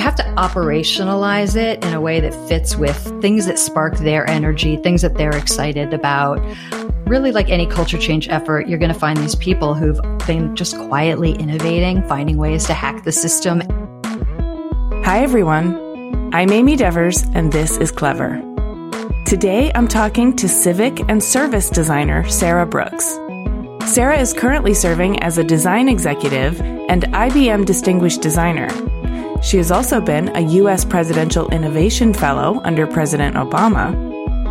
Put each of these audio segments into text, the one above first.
You have to operationalize it in a way that fits with things that spark their energy, things that they're excited about. Really, like any culture change effort, you're going to find these people who've been just quietly innovating, finding ways to hack the system. Hi, everyone. I'm Amy Devers, and this is Clever. Today, I'm talking to civic and service designer Sarah Brooks. Sarah is currently serving as a design executive and IBM Distinguished Designer. She has also been a U.S. Presidential Innovation Fellow under President Obama.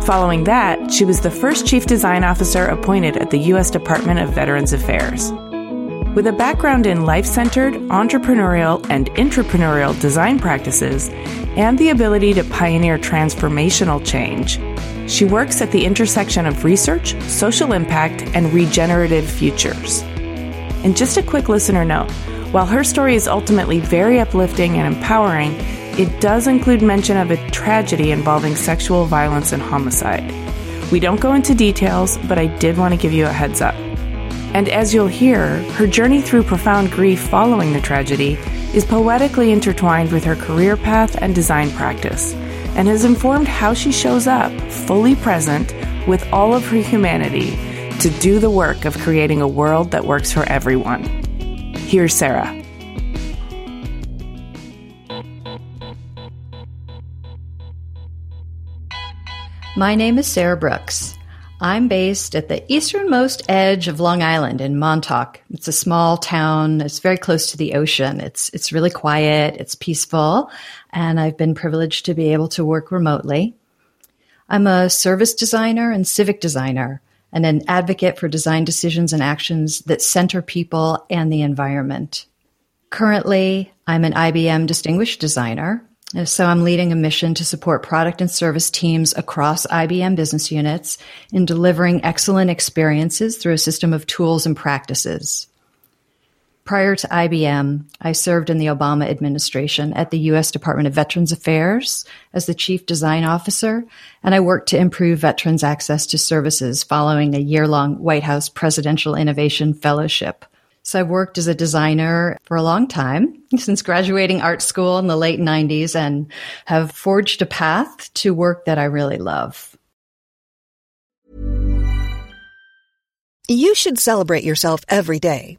Following that, she was the first Chief Design Officer appointed at the U.S. Department of Veterans Affairs. With a background in life centered, entrepreneurial, and intrapreneurial design practices, and the ability to pioneer transformational change, she works at the intersection of research, social impact, and regenerative futures. And just a quick listener note while her story is ultimately very uplifting and empowering, it does include mention of a tragedy involving sexual violence and homicide. We don't go into details, but I did want to give you a heads up. And as you'll hear, her journey through profound grief following the tragedy is poetically intertwined with her career path and design practice and has informed how she shows up, fully present, with all of her humanity, to do the work of creating a world that works for everyone. Here's Sarah. My name is Sarah Brooks. I'm based at the easternmost edge of Long Island in Montauk. It's a small town. It's very close to the ocean. It's it's really quiet. It's peaceful, and I've been privileged to be able to work remotely. I'm a service designer and civic designer, and an advocate for design decisions and actions that center people and the environment. Currently, I'm an IBM Distinguished Designer, so I'm leading a mission to support product and service teams across IBM business units in delivering excellent experiences through a system of tools and practices. Prior to IBM, I served in the Obama administration at the U.S. Department of Veterans Affairs as the Chief Design Officer, and I worked to improve veterans' access to services following a year long White House Presidential Innovation Fellowship. So I've worked as a designer for a long time since graduating art school in the late 90s and have forged a path to work that I really love. You should celebrate yourself every day,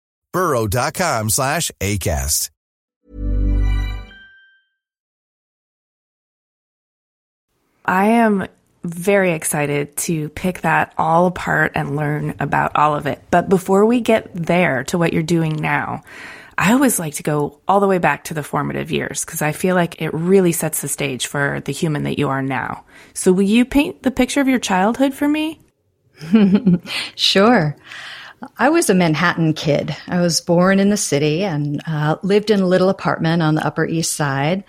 burrow.com slash ACAST. I am very excited to pick that all apart and learn about all of it. But before we get there to what you're doing now, I always like to go all the way back to the formative years because I feel like it really sets the stage for the human that you are now. So, will you paint the picture of your childhood for me? sure. I was a Manhattan kid. I was born in the city and uh, lived in a little apartment on the Upper East Side.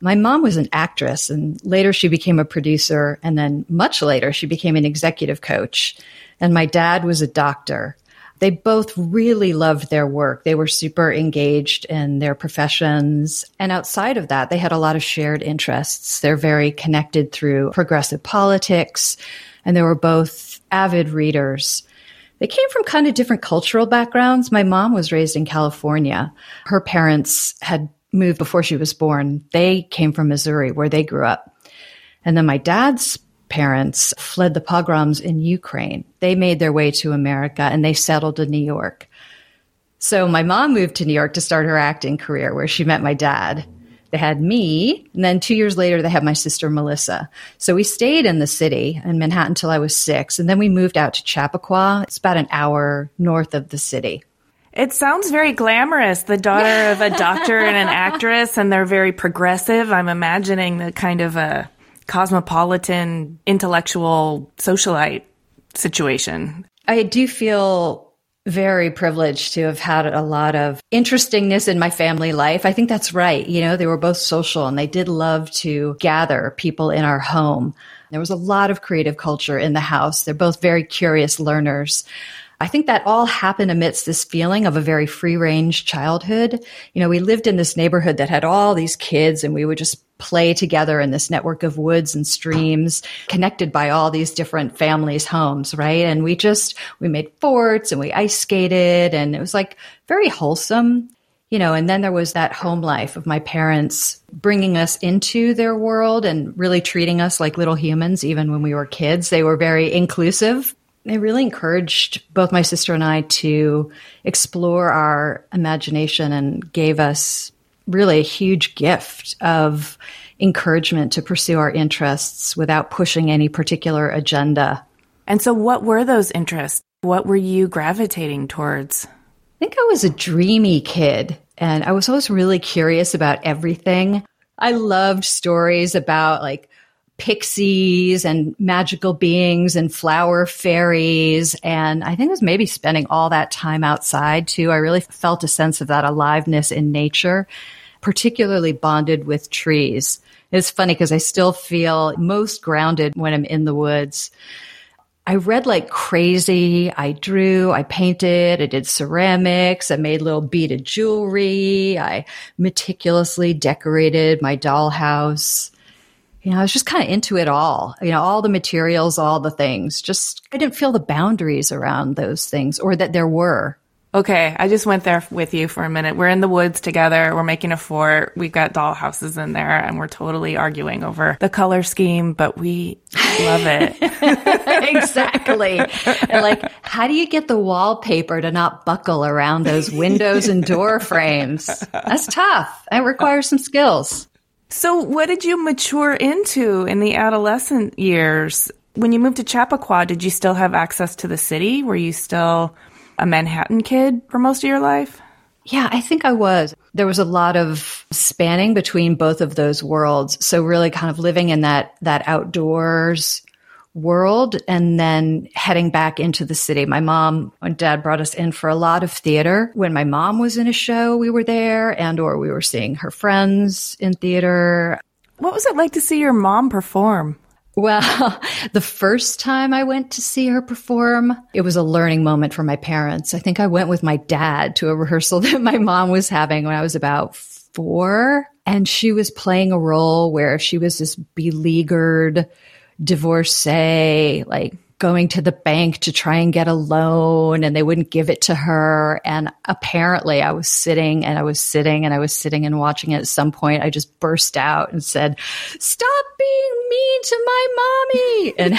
My mom was an actress and later she became a producer. And then much later, she became an executive coach. And my dad was a doctor. They both really loved their work. They were super engaged in their professions. And outside of that, they had a lot of shared interests. They're very connected through progressive politics. And they were both avid readers. They came from kind of different cultural backgrounds. My mom was raised in California. Her parents had moved before she was born. They came from Missouri, where they grew up. And then my dad's parents fled the pogroms in Ukraine. They made their way to America and they settled in New York. So my mom moved to New York to start her acting career, where she met my dad. They had me, and then two years later, they had my sister Melissa. So we stayed in the city in Manhattan until I was six, and then we moved out to Chappaqua. It's about an hour north of the city. It sounds very glamorous. The daughter of a doctor and an actress, and they're very progressive. I'm imagining the kind of a cosmopolitan, intellectual socialite situation. I do feel very privileged to have had a lot of interestingness in my family life. I think that's right. You know, they were both social and they did love to gather people in our home. There was a lot of creative culture in the house. They're both very curious learners. I think that all happened amidst this feeling of a very free range childhood. You know, we lived in this neighborhood that had all these kids and we would just play together in this network of woods and streams connected by all these different families' homes, right? And we just, we made forts and we ice skated and it was like very wholesome, you know, and then there was that home life of my parents bringing us into their world and really treating us like little humans, even when we were kids. They were very inclusive they really encouraged both my sister and I to explore our imagination and gave us really a huge gift of encouragement to pursue our interests without pushing any particular agenda. And so, what were those interests? What were you gravitating towards? I think I was a dreamy kid and I was always really curious about everything. I loved stories about like pixies and magical beings and flower fairies. And I think it was maybe spending all that time outside too. I really felt a sense of that aliveness in nature, particularly bonded with trees. It's funny because I still feel most grounded when I'm in the woods. I read like crazy. I drew, I painted, I did ceramics, I made little beaded jewelry, I meticulously decorated my dollhouse you know, I was just kind of into it all, you know, all the materials, all the things. Just, I didn't feel the boundaries around those things or that there were. Okay, I just went there with you for a minute. We're in the woods together. We're making a fort. We've got doll houses in there and we're totally arguing over the color scheme, but we love it. exactly. And like, how do you get the wallpaper to not buckle around those windows and door frames? That's tough. It requires some skills. So, what did you mature into in the adolescent years? When you moved to Chappaqua, did you still have access to the city? Were you still a Manhattan kid for most of your life? Yeah, I think I was. There was a lot of spanning between both of those worlds. So really kind of living in that that outdoors world and then heading back into the city. My mom and dad brought us in for a lot of theater. When my mom was in a show, we were there and or we were seeing her friends in theater. What was it like to see your mom perform? Well, the first time I went to see her perform, it was a learning moment for my parents. I think I went with my dad to a rehearsal that my mom was having when I was about four. And she was playing a role where she was this beleaguered divorcee, like going to the bank to try and get a loan and they wouldn't give it to her. And apparently I was sitting and I was sitting and I was sitting and watching it. At some point, I just burst out and said, stop being mean to my mommy. And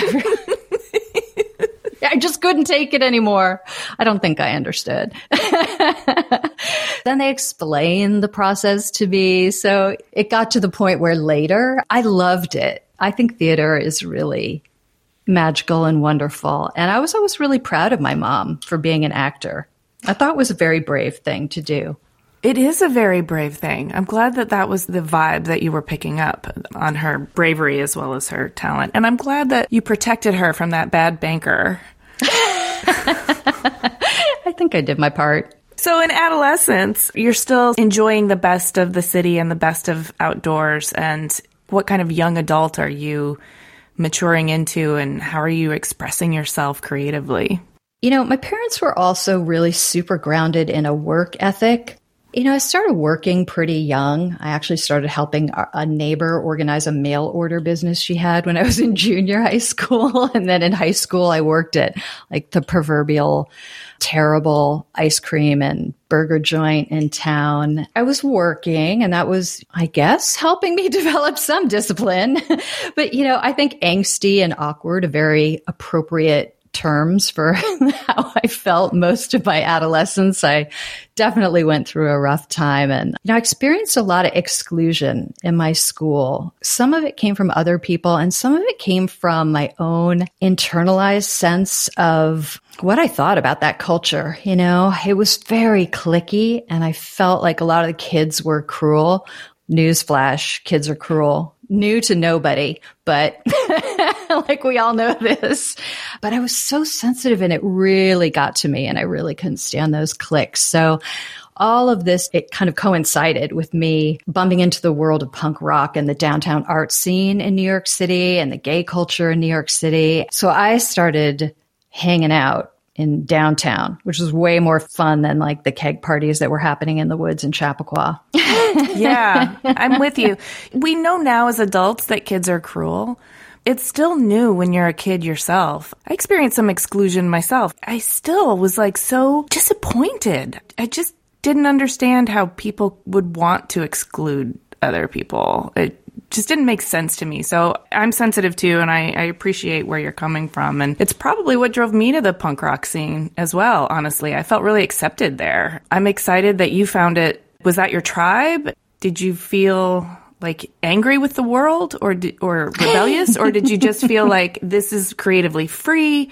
I just couldn't take it anymore. I don't think I understood. then they explained the process to me. So it got to the point where later I loved it. I think theater is really magical and wonderful. And I was always really proud of my mom for being an actor. I thought it was a very brave thing to do. It is a very brave thing. I'm glad that that was the vibe that you were picking up on her bravery as well as her talent. And I'm glad that you protected her from that bad banker. I think I did my part. So, in adolescence, you're still enjoying the best of the city and the best of outdoors. And what kind of young adult are you maturing into and how are you expressing yourself creatively? You know, my parents were also really super grounded in a work ethic. You know, I started working pretty young. I actually started helping a neighbor organize a mail order business she had when I was in junior high school. And then in high school, I worked at like the proverbial terrible ice cream and burger joint in town. I was working and that was, I guess, helping me develop some discipline. but, you know, I think angsty and awkward, a very appropriate terms for how I felt most of my adolescence. I definitely went through a rough time and you know, I experienced a lot of exclusion in my school. Some of it came from other people and some of it came from my own internalized sense of what I thought about that culture. You know, it was very cliquey and I felt like a lot of the kids were cruel. Newsflash, kids are cruel. New to nobody, but like we all know this. But I was so sensitive and it really got to me and I really couldn't stand those cliques. So all of this, it kind of coincided with me bumping into the world of punk rock and the downtown art scene in New York City and the gay culture in New York City. So I started hanging out in downtown, which was way more fun than like the keg parties that were happening in the woods in Chappaqua. yeah, I'm with you. We know now as adults that kids are cruel. It's still new when you're a kid yourself. I experienced some exclusion myself. I still was like so disappointed. I just didn't understand how people would want to exclude other people. It just didn't make sense to me. So I'm sensitive too, and I, I, appreciate where you're coming from. And it's probably what drove me to the punk rock scene as well, honestly. I felt really accepted there. I'm excited that you found it. Was that your tribe? Did you feel like angry with the world or or rebellious or did you just feel like this is creatively free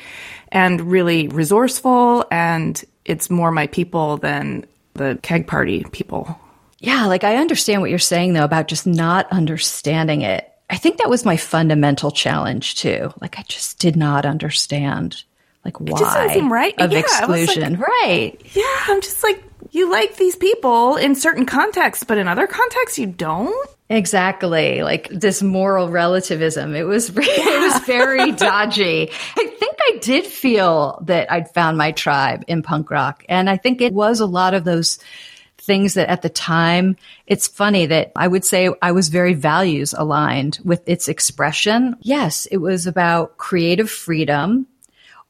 and really resourceful and it's more my people than the keg party people yeah, like I understand what you're saying though about just not understanding it. I think that was my fundamental challenge too. Like I just did not understand like why it just doesn't seem right. of yeah, exclusion. Like, right. Yeah, I'm just like you like these people in certain contexts, but in other contexts you don't. Exactly. Like this moral relativism. It was yeah. it was very dodgy. I think I did feel that I'd found my tribe in punk rock. And I think it was a lot of those things that at the time, it's funny that I would say I was very values aligned with its expression. Yes, it was about creative freedom,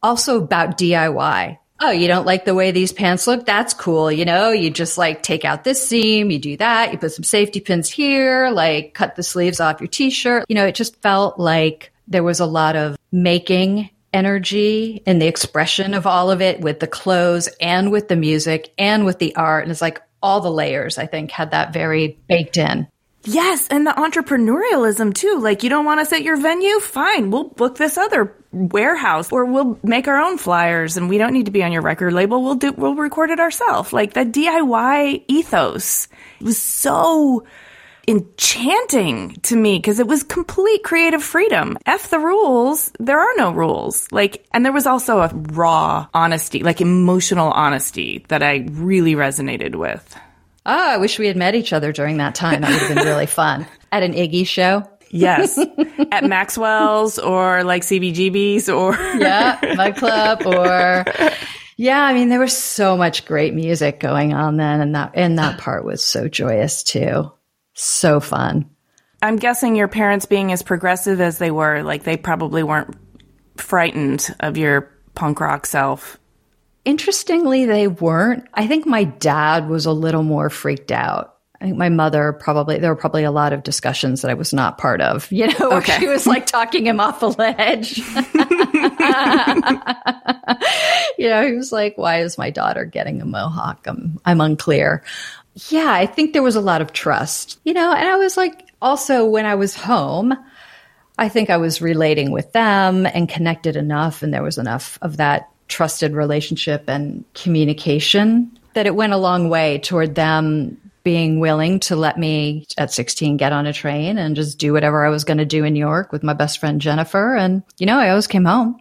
also about DIY. Oh, you don't like the way these pants look? That's cool. You know, you just like take out this seam, you do that, you put some safety pins here, like cut the sleeves off your t-shirt. You know, it just felt like there was a lot of making energy in the expression of all of it with the clothes and with the music and with the art. And it's like, all the layers, I think, had that very baked in. Yes, and the entrepreneurialism too. Like, you don't want us at your venue? Fine, we'll book this other warehouse or we'll make our own flyers and we don't need to be on your record label. We'll do, we'll record it ourselves. Like, the DIY ethos was so enchanting to me because it was complete creative freedom. F the rules. There are no rules. Like, and there was also a raw honesty, like emotional honesty that I really resonated with. Oh, I wish we had met each other during that time. That would have been really fun at an Iggy show. Yes. At Maxwell's or like CBGB's or. yeah, Mudd Club or. Yeah, I mean, there was so much great music going on then, and that and that part was so joyous too. So fun. I'm guessing your parents being as progressive as they were, like they probably weren't frightened of your punk rock self. Interestingly, they weren't. I think my dad was a little more freaked out. I think my mother probably, there were probably a lot of discussions that I was not part of, you know, where okay. she was like talking him off a ledge. you know, he was like, why is my daughter getting a mohawk? I'm, I'm unclear yeah, I think there was a lot of trust, you know, and I was like, also when I was home, I think I was relating with them and connected enough, and there was enough of that trusted relationship and communication that it went a long way toward them being willing to let me at 16 get on a train and just do whatever I was going to do in New York with my best friend Jennifer. And, you know, I always came home.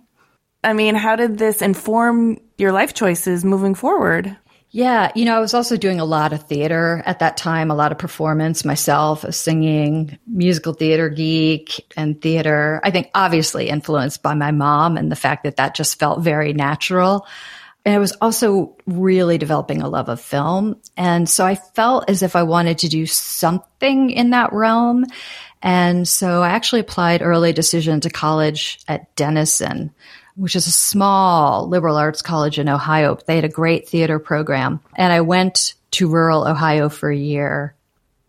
I mean, how did this inform your life choices moving forward? Yeah, you know, I was also doing a lot of theater at that time, a lot of performance myself, singing, musical theater geek and theater. I think obviously influenced by my mom and the fact that that just felt very natural. And I was also really developing a love of film. And so I felt as if I wanted to do something in that realm. And so I actually applied early decision to college at Denison which is a small liberal arts college in Ohio. They had a great theater program. And I went to rural Ohio for a year.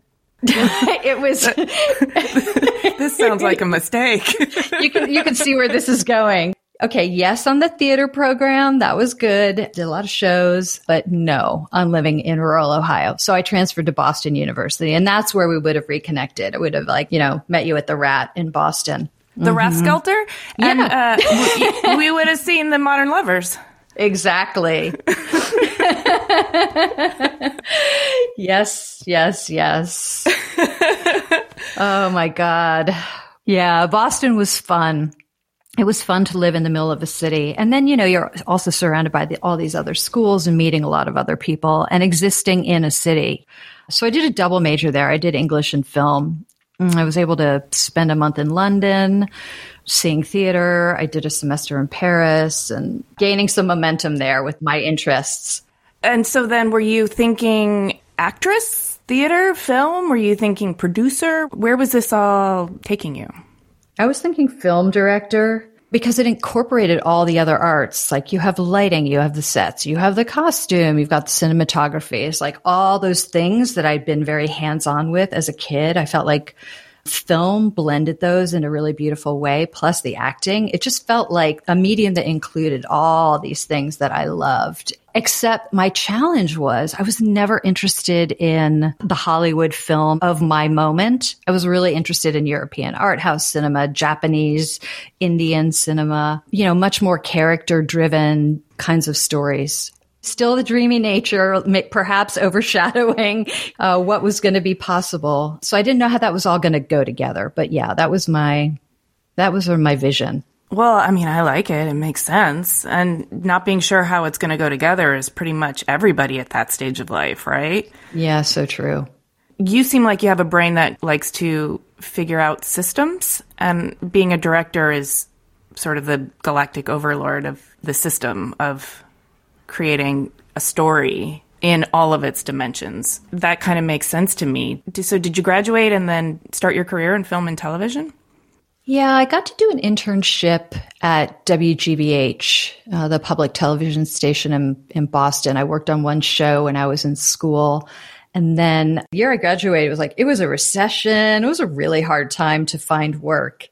it was. this sounds like a mistake. you can you can see where this is going. Okay, yes, on the theater program, that was good. Did a lot of shows, but no, I'm living in rural Ohio. So I transferred to Boston University, and that's where we would have reconnected. I would have, like, you know, met you at the Rat in Boston. The mm-hmm. Rathskeller? And uh, we, we would have seen the Modern Lovers. Exactly. yes, yes, yes. oh my God. Yeah, Boston was fun it was fun to live in the middle of a city. And then, you know, you're also surrounded by the, all these other schools and meeting a lot of other people and existing in a city. So I did a double major there. I did English and film. Mm, I was able to spend a month in London seeing theater. I did a semester in Paris and gaining some momentum there with my interests. And so then were you thinking actress, theater, film? Were you thinking producer? Where was this all taking you? I was thinking film director because it incorporated all the other arts. Like you have lighting, you have the sets, you have the costume, you've got the cinematography. It's like all those things that I'd been very hands on with as a kid. I felt like film blended those in a really beautiful way, plus the acting. It just felt like a medium that included all these things that I loved. Except my challenge was I was never interested in the Hollywood film of my moment. I was really interested in European art house cinema, Japanese, Indian cinema, you know, much more character driven kinds of stories still the dreamy nature, perhaps overshadowing uh, what was going to be possible. So I didn't know how that was all going to go together. But yeah, that was my that was my vision. Well, I mean, I like it. It makes sense. And not being sure how it's going to go together is pretty much everybody at that stage of life, right? Yeah, so true. You seem like you have a brain that likes to figure out systems, and being a director is sort of the galactic overlord of the system of creating a story in all of its dimensions. That kind of makes sense to me. So, did you graduate and then start your career in film and television? Yeah, I got to do an internship at WGBH, uh, the public television station in, in Boston. I worked on one show when I was in school. And then the year I graduated, it was like, it was a recession. It was a really hard time to find work.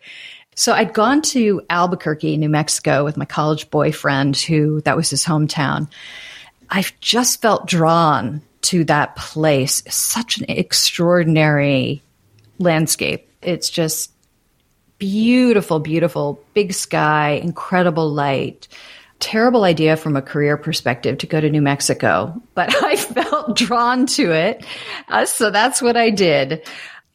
So I'd gone to Albuquerque, New Mexico with my college boyfriend who that was his hometown. I've just felt drawn to that place. Such an extraordinary landscape. It's just beautiful, beautiful, big sky, incredible light. Terrible idea from a career perspective to go to New Mexico, but I felt drawn to it. Uh, so that's what I did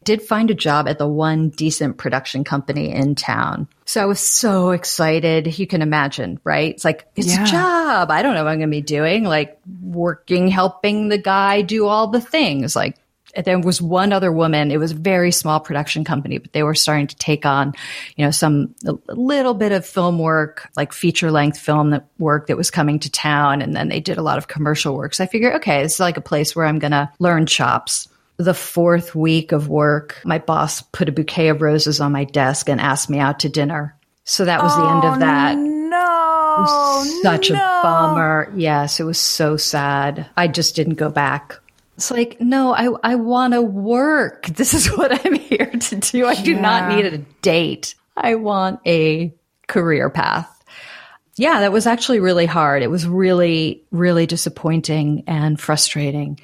did find a job at the one decent production company in town. So I was so excited. You can imagine, right? It's like, it's yeah. a job. I don't know what I'm going to be doing, like working, helping the guy do all the things. Like there was one other woman. It was a very small production company, but they were starting to take on, you know, some a little bit of film work, like feature length film that work that was coming to town. And then they did a lot of commercial work. So I figured, okay, this is like a place where I'm going to learn chops the fourth week of work, my boss put a bouquet of roses on my desk and asked me out to dinner. So that was oh, the end of oh, that. No. such no. a bummer. Yes, it was so sad. I just didn't go back. It's like, no, I, I want to work. This is what I'm here to do. I do yeah. not need a date. I want a career path. Yeah, that was actually really hard. It was really, really disappointing and frustrating.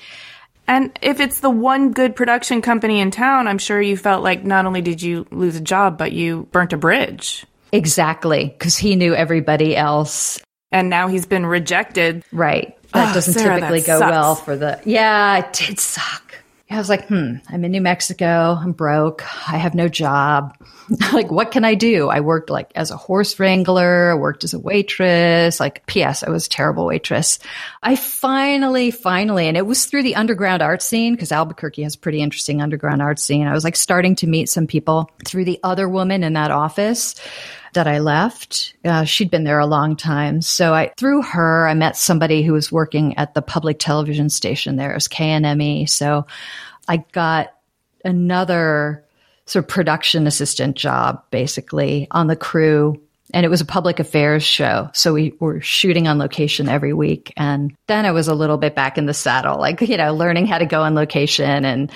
And if it's the one good production company in town, I'm sure you felt like not only did you lose a job, but you burnt a bridge. Exactly, because he knew everybody else. And now he's been rejected. Right. That oh, doesn't Sarah, typically that go sucks. well for the. Yeah, it did suck. I was like, hmm, I'm in New Mexico. I'm broke. I have no job. like, what can I do? I worked like as a horse wrangler. I worked as a waitress. Like, P.S. I was a terrible waitress. I finally, finally, and it was through the underground art scene because Albuquerque has pretty interesting underground art scene. I was like starting to meet some people through the other woman in that office that I left. Uh, she'd been there a long time. So I, through her, I met somebody who was working at the public television station there It as KNME. So I got another sort of production assistant job basically on the crew and it was a public affairs show. So we were shooting on location every week. And then I was a little bit back in the saddle, like, you know, learning how to go on location and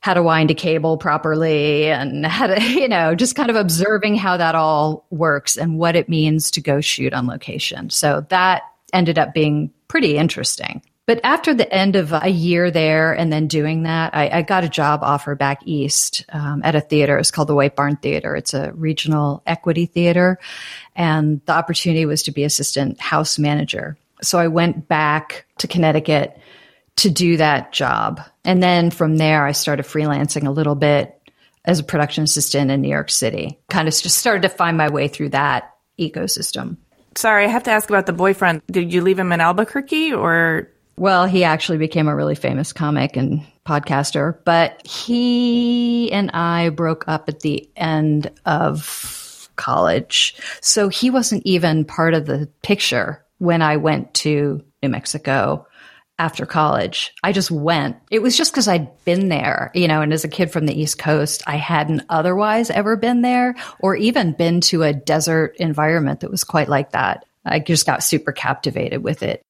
how to wind a cable properly and how to, you know, just kind of observing how that all works and what it means to go shoot on location. So that ended up being pretty interesting. But after the end of a year there and then doing that, I, I got a job offer back east um, at a theater. It's called the White Barn Theater. It's a regional equity theater. And the opportunity was to be assistant house manager. So I went back to Connecticut to do that job. And then from there, I started freelancing a little bit as a production assistant in New York City. Kind of just started to find my way through that ecosystem. Sorry, I have to ask about the boyfriend. Did you leave him in Albuquerque or well, he actually became a really famous comic and podcaster, but he and I broke up at the end of college. So he wasn't even part of the picture when I went to New Mexico after college. I just went. It was just because I'd been there, you know, and as a kid from the East Coast, I hadn't otherwise ever been there or even been to a desert environment that was quite like that. I just got super captivated with it.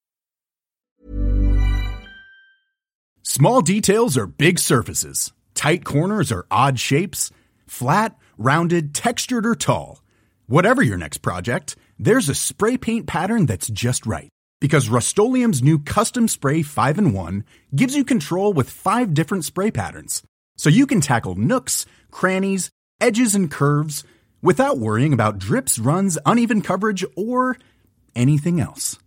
Small details are big surfaces, tight corners are odd shapes, flat, rounded, textured, or tall. Whatever your next project, there's a spray paint pattern that's just right. Because Rust new Custom Spray 5 and 1 gives you control with five different spray patterns. So you can tackle nooks, crannies, edges, and curves without worrying about drips, runs, uneven coverage, or anything else.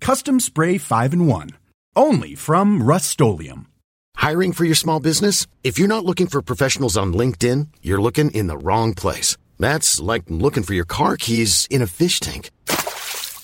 Custom Spray 5 and 1 only from Rust-Oleum Hiring for your small business? If you're not looking for professionals on LinkedIn, you're looking in the wrong place. That's like looking for your car keys in a fish tank.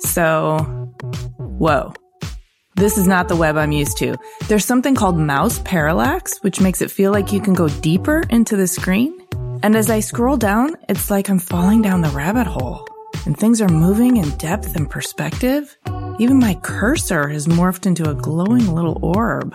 So, whoa. This is not the web I'm used to. There's something called mouse parallax, which makes it feel like you can go deeper into the screen. And as I scroll down, it's like I'm falling down the rabbit hole. And things are moving in depth and perspective. Even my cursor has morphed into a glowing little orb.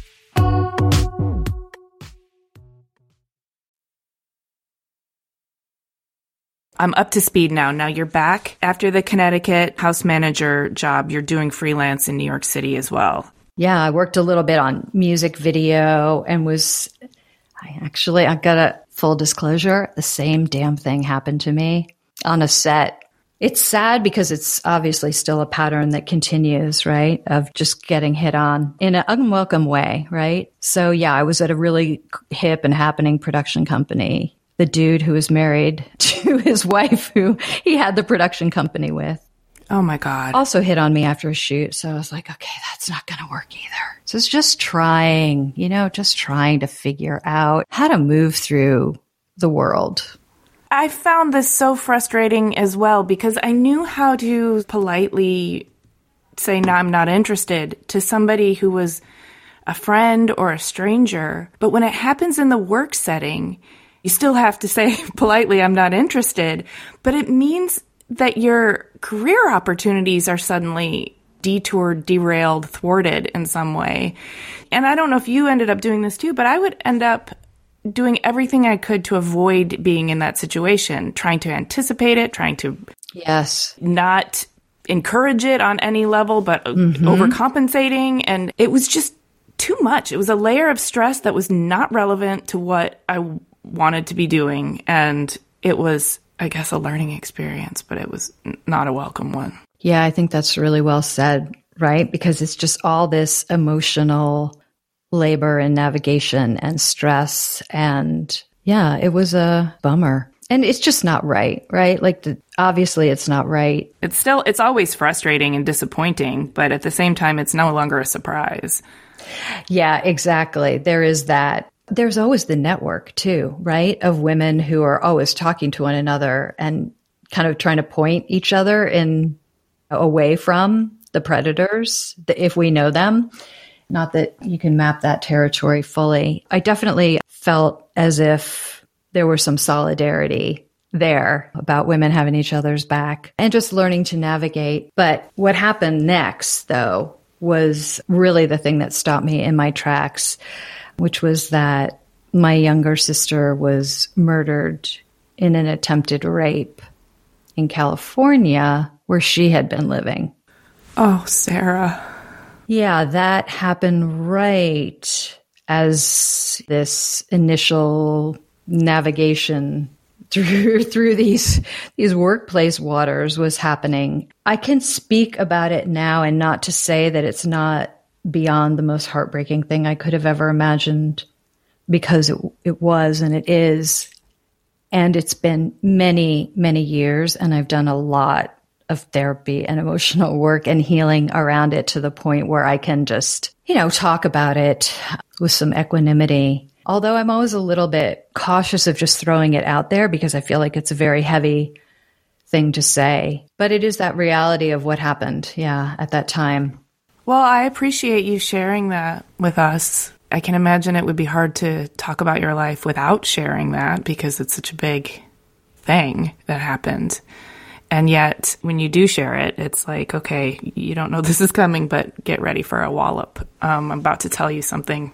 I'm up to speed now. Now you're back after the Connecticut house manager job. You're doing freelance in New York City as well. Yeah, I worked a little bit on music video and was I actually I got a full disclosure, the same damn thing happened to me on a set. It's sad because it's obviously still a pattern that continues, right? Of just getting hit on in an unwelcome way, right? So yeah, I was at a really hip and happening production company. The dude who was married to his wife who he had the production company with Oh my God. also hit on me after a shoot. So I was like, okay, that's not going to work either. So it's just trying, you know, just trying to figure out how to move through the world. I found this so frustrating as well because I knew how to politely say, no, I'm not interested to somebody who was a friend or a stranger. But when it happens in the work setting, you still have to say politely, I'm not interested. But it means that your career opportunities are suddenly detoured, derailed, thwarted in some way. And I don't know if you ended up doing this too, but I would end up doing everything I could to avoid being in that situation, trying to anticipate it, trying to Yes. not encourage it on any level, but Mm-hmm. overcompensating. And it was just too much. It was a layer of stress that was not relevant to what I wanted to be doing. And it was, I guess, a learning experience, but it was not a welcome one. Yeah, I think that's really well said, right? Because it's just all this emotional labor and navigation and stress. And yeah, it was a bummer. And it's just not right, right? Like, the, obviously, it's not right. It's still, it's always frustrating and disappointing, but at the same time, it's no longer a surprise. Yeah, exactly. There is that. There's always the network too, right? Of women who are always talking to one another and kind of trying to point each other in away from the predators if we know them. Not that you can map that territory fully. I definitely felt as if there was some solidarity there about women having each other's back and just learning to navigate. But what happened next, though, was really the thing that stopped me in my tracks, which was that my younger sister was murdered in an attempted rape in California where she had been living. Oh, Sarah. Yeah, that happened right as this initial navigation through through these these workplace waters was happening. I can speak about it now and not to say that it's not beyond the most heartbreaking thing I could have ever imagined because it it was and it is and it's been many many years and I've done a lot of therapy and emotional work and healing around it to the point where I can just, you know, talk about it with some equanimity. Although I'm always a little bit cautious of just throwing it out there because I feel like it's a very heavy thing to say. But it is that reality of what happened, yeah, at that time. Well, I appreciate you sharing that with us. I can imagine it would be hard to talk about your life without sharing that because it's such a big thing that happened. And yet, when you do share it, it's like, okay, you don't know this is coming, but get ready for a wallop. Um, I'm about to tell you something.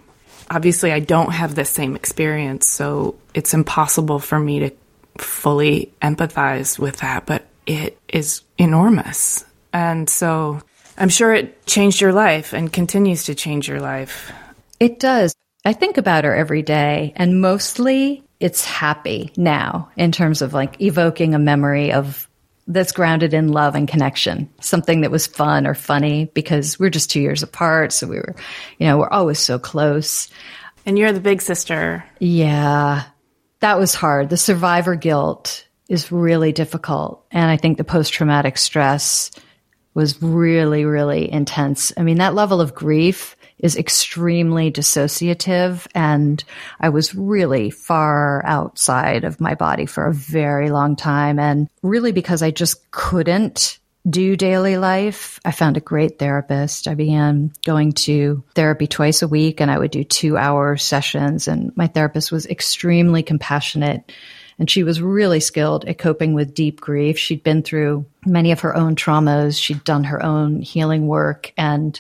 Obviously, I don't have the same experience, so it's impossible for me to fully empathize with that. But it is enormous. And so I'm sure it changed your life and continues to change your life. It does. I think about her every day, and mostly it's happy now in terms of like evoking a memory of that's grounded in love and connection, something that was fun or funny because we're just two years apart. So we were, you know, we're always so close. And you're the big sister. Yeah, that was hard. The survivor guilt is really difficult. And I think the post traumatic stress was really, really intense. I mean, that level of grief is extremely dissociative and I was really far outside of my body for a very long time. And really because I just couldn't do daily life, I found a great therapist. I began going to therapy twice a week and I would do two hour sessions and my therapist was extremely compassionate and she was really skilled at coping with deep grief. She'd been through many of her own traumas. She'd done her own healing work and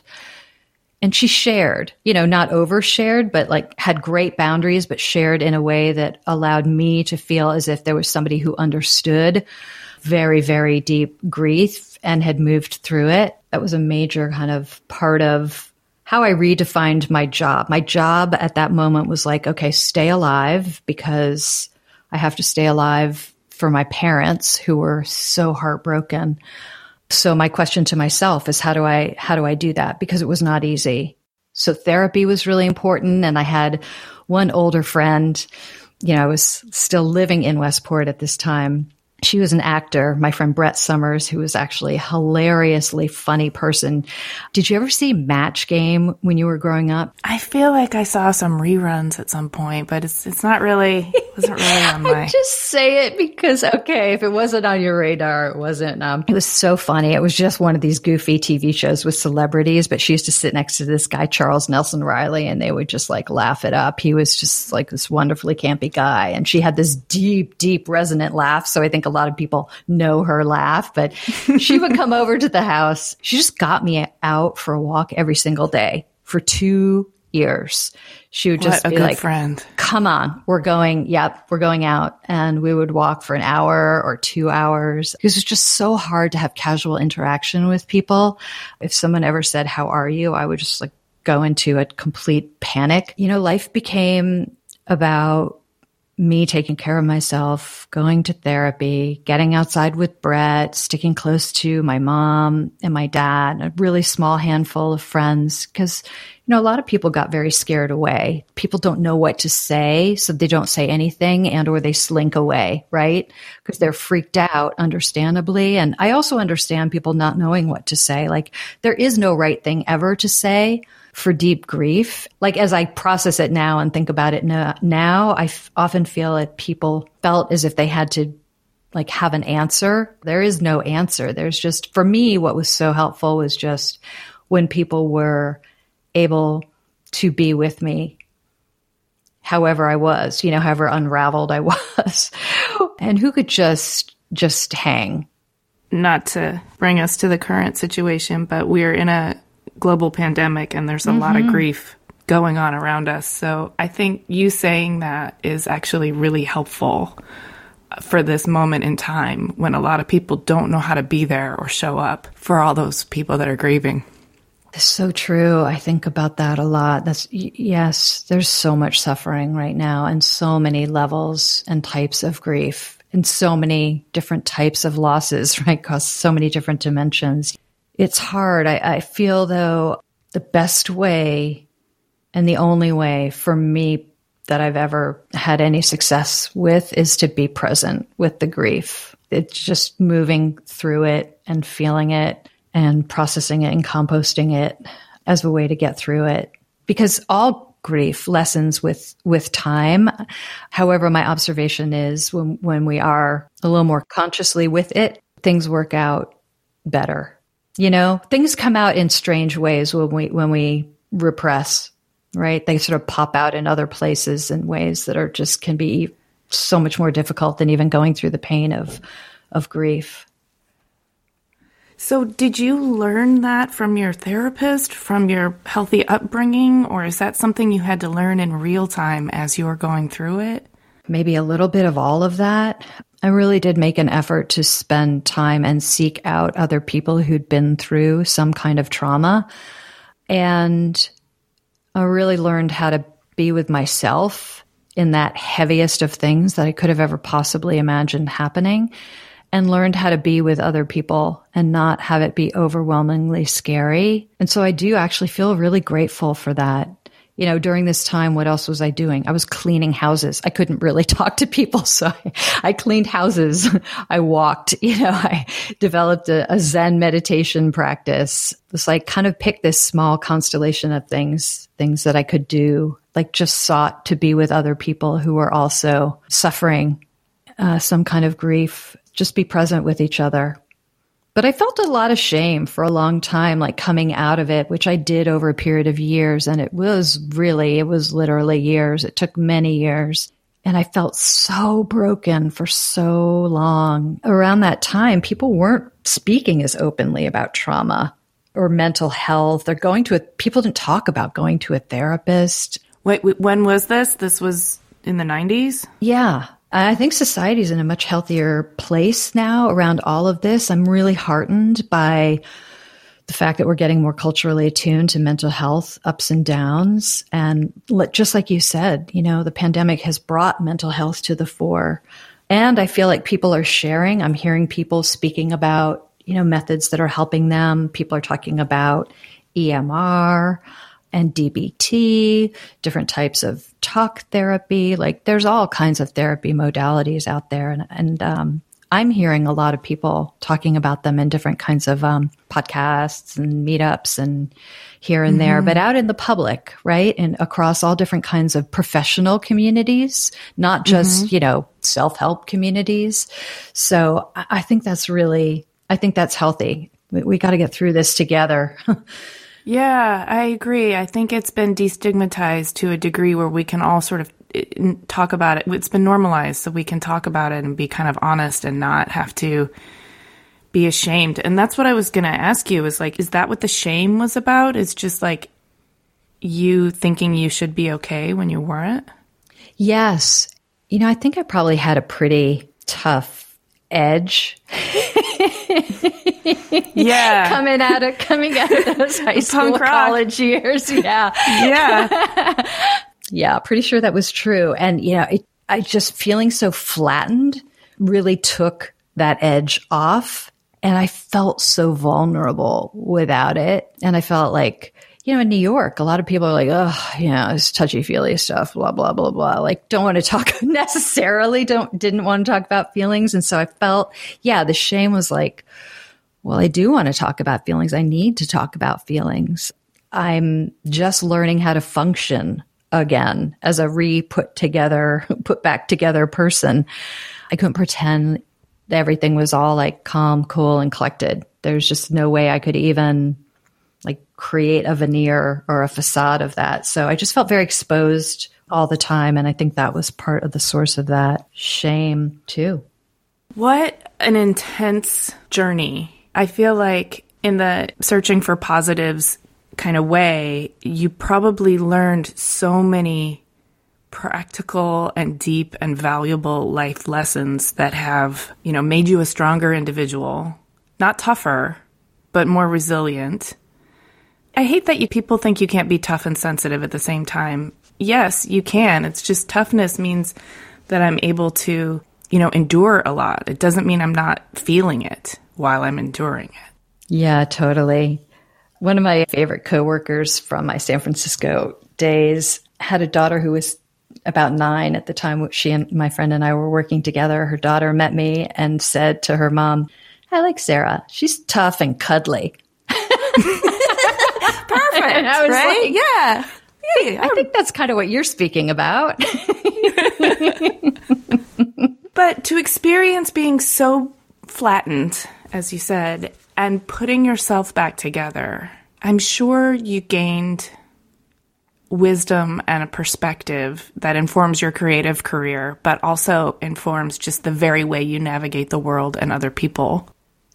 and she shared, you know, not overshared, but like had great boundaries, but shared in a way that allowed me to feel as if there was somebody who understood very, very deep grief and had moved through it. That was a major kind of part of how I redefined my job. My job at that moment was like, okay, stay alive because I have to stay alive for my parents who were so heartbroken. So my question to myself is how do I how do I do that because it was not easy. So therapy was really important and I had one older friend, you know, I was still living in Westport at this time she was an actor, my friend Brett Somers, who was actually a hilariously funny person. Did you ever see Match Game when you were growing up? I feel like I saw some reruns at some point, but it's it's not really wasn't really on my. I just say it because okay, if it wasn't on your radar, it wasn't. Um, it was so funny. It was just one of these goofy TV shows with celebrities, but she used to sit next to this guy Charles Nelson Reilly, and they would just like laugh it up. He was just like this wonderfully campy guy, and she had this deep, deep, resonant laugh. So I think a lot of people know her laugh, but she would come over to the house. She just got me out for a walk every single day for two years. She would just what be like, friend. come on, we're going, yep, we're going out. And we would walk for an hour or two hours. It was just so hard to have casual interaction with people. If someone ever said, how are you? I would just like go into a complete panic. You know, life became about me taking care of myself, going to therapy, getting outside with Brett, sticking close to my mom and my dad, a really small handful of friends. Cause, you know, a lot of people got very scared away. People don't know what to say, so they don't say anything and or they slink away, right? Because they're freaked out, understandably. And I also understand people not knowing what to say. Like there is no right thing ever to say for deep grief. Like as I process it now and think about it now, I f- often feel that people felt as if they had to like have an answer. There is no answer. There's just, for me, what was so helpful was just when people were able to be with me however I was, you know, however unraveled I was, and who could just, just hang. Not to bring us to the current situation, but we're in a global pandemic and there's a mm-hmm. lot of mm-hmm. grief going on around us. So I think you saying that is actually really helpful for this moment in time when a lot of people don't know how to be there or show up for all those people that are grieving. It's so true. I think about that a lot. That's yes, there's so much suffering right now and so many levels and types of grief and so many different types of losses, right? Cause so many different dimensions it's hard. I, I feel though the best way and the only way for me that I've ever had any success with is to be present with the grief. It's just moving through it and feeling it and processing it and composting it as a way to get through it. Because all grief lessens with with time. However, my observation is when when we are a little more consciously with it, things work out better you know, things come out in strange ways when we when we repress, right? They sort of pop out in other places in ways that are just can be so much more difficult than even going through the pain of of grief. So, did you learn that from your therapist, from your healthy upbringing, or is that something you had to learn in real time as you were going through it? Maybe a little bit of all of that. I really did make an effort to spend time and seek out other people who'd been through some kind of trauma. And I really learned how to be with myself in that heaviest of things that I could have ever possibly imagined happening and learned how to be with other people and not have it be overwhelmingly scary. And so I do actually feel really grateful for that you know, during this time, what else was I doing? I was cleaning houses. I couldn't really talk to people. So I, I cleaned houses. I walked, you know, I developed a, a Zen meditation practice. It like kind of pick this small constellation of things, things that I could do, like just sought to be with other people who were also suffering uh, some kind of grief, just be present with each other. But I felt a lot of shame for a long time, like coming out of it, which I did over a period of years. And it was really, it was literally years. It took many years. And I felt so broken for so long. Around that time, people weren't speaking as openly about trauma or mental health. They're going to a, people didn't talk about going to a therapist. Wait, when was this? This was in the 90s? Yeah. I think society's in a much healthier place now around all of this. I'm really heartened by the fact that we're getting more culturally attuned to mental health ups and downs. And just like you said, you know, the pandemic has brought mental health to the fore. And I feel like people are sharing. I'm hearing people speaking about, you know, methods that are helping them. People are talking about EMDR and DBT, different types of talk therapy. Like there's all kinds of therapy modalities out there. And, and um, I'm hearing a lot of people talking about them in different kinds of um, podcasts and meetups and here and there, mm-hmm. but out in the public, right? And across all different kinds of professional communities, not just, mm-hmm. you know, self help communities. So I, I, think that's really, I think that's healthy. We, we got to get through this together. Yeah, I agree. I think it's been destigmatized to a degree where we can all sort of eh, talk about it. It's been normalized so we can talk about it and be kind of honest and not have to be ashamed. And that's what I was going to ask you is like, is that what the shame was about? Is just like you thinking you should be okay when you weren't? Yes. You know, I think I probably had a pretty tough edge. yeah. coming out of coming out of those high school college years. Yeah. Yeah. yeah, pretty sure that was true. And you know, it, I just feeling so flattened really took that edge off and I felt so vulnerable without it. And I felt like you know, in New York, a lot of people are like, oh, you know, it's touchy feely stuff, blah, blah, blah, blah. Like, don't want to talk necessarily, don't, didn't want to talk about feelings. And so I felt, yeah, the shame was like, well, I do want to talk about feelings. I need to talk about feelings. I'm just learning how to function again as a re put together, put back together person. I couldn't pretend everything was all like calm, cool, and collected. There's just no way I could even like create a veneer or a facade of that. So I just felt very exposed all the time. And I think that was part of the source of that shame too. What an intense journey. I feel like in the searching for positives kind of way, you probably learned so many practical and deep and valuable life lessons that have, you know, made you a stronger individual, not tougher, but more resilient I hate that you people think you can't be tough and sensitive at the same time. Yes, you can. It's just toughness means that I'm able to, you know, endure a lot. It doesn't mean I'm not feeling it while I'm enduring it. Yeah, totally. One of my favorite coworkers from my San Francisco days had a daughter who was about nine at the time she and my friend and I were working together. Her daughter met me and said to her mom, I like Sarah. She's tough and cuddly. Perfect. I was right? Like, yeah. Yeah, I think that's kind of what you're speaking about. but to experience being so flattened, as you said, and putting yourself back together, I'm sure you gained wisdom and a perspective that informs your creative career, but also informs just the very way you navigate the world and other people.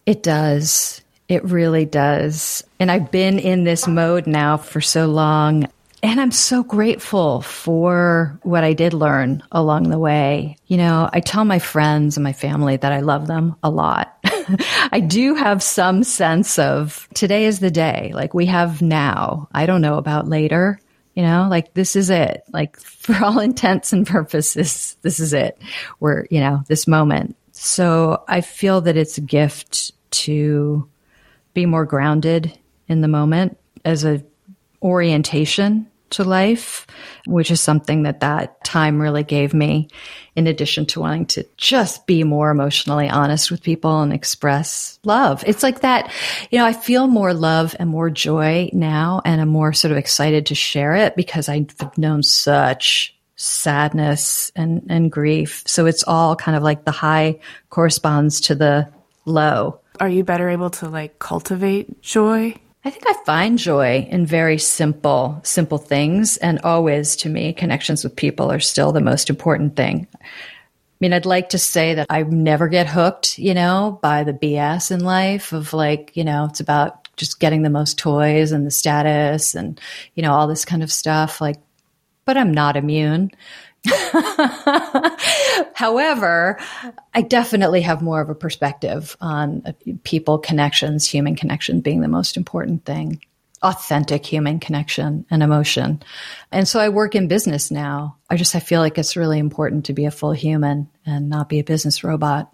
It does. It really does. And I've been in this mode now for so long. And I'm so grateful for what I did learn along the way. You know, I tell my friends and my family that I love them a lot. I do have some sense of today is the day. Like we have now. I don't know about later. You know, like this is it. Like for all intents and purposes, this is it. We're, you know, this moment. So I feel that it's a gift to be more grounded in the moment as a orientation to life, which is something that that time really gave me, in addition to wanting to just be more emotionally honest with people and express love. It's like that, you know, I feel more love and more joy now, and I'm more sort of excited to share it because I've known such sadness and, and grief. So it's all kind of like the high corresponds to the low. Are you better able to like cultivate joy? I think I find joy in very simple, simple things. And always to me, connections with people are still the most important thing. I mean, I'd like to say that I never get hooked, you know, by the BS in life of like, you know, it's about just getting the most toys and the status and, you know, all this kind of stuff. Like, but I'm not immune. However, I definitely have more of a perspective on people connections, human connection being the most important thing, authentic human connection and emotion. And so I work in business now. I just I feel like it's really important to be a full human and not be a business robot.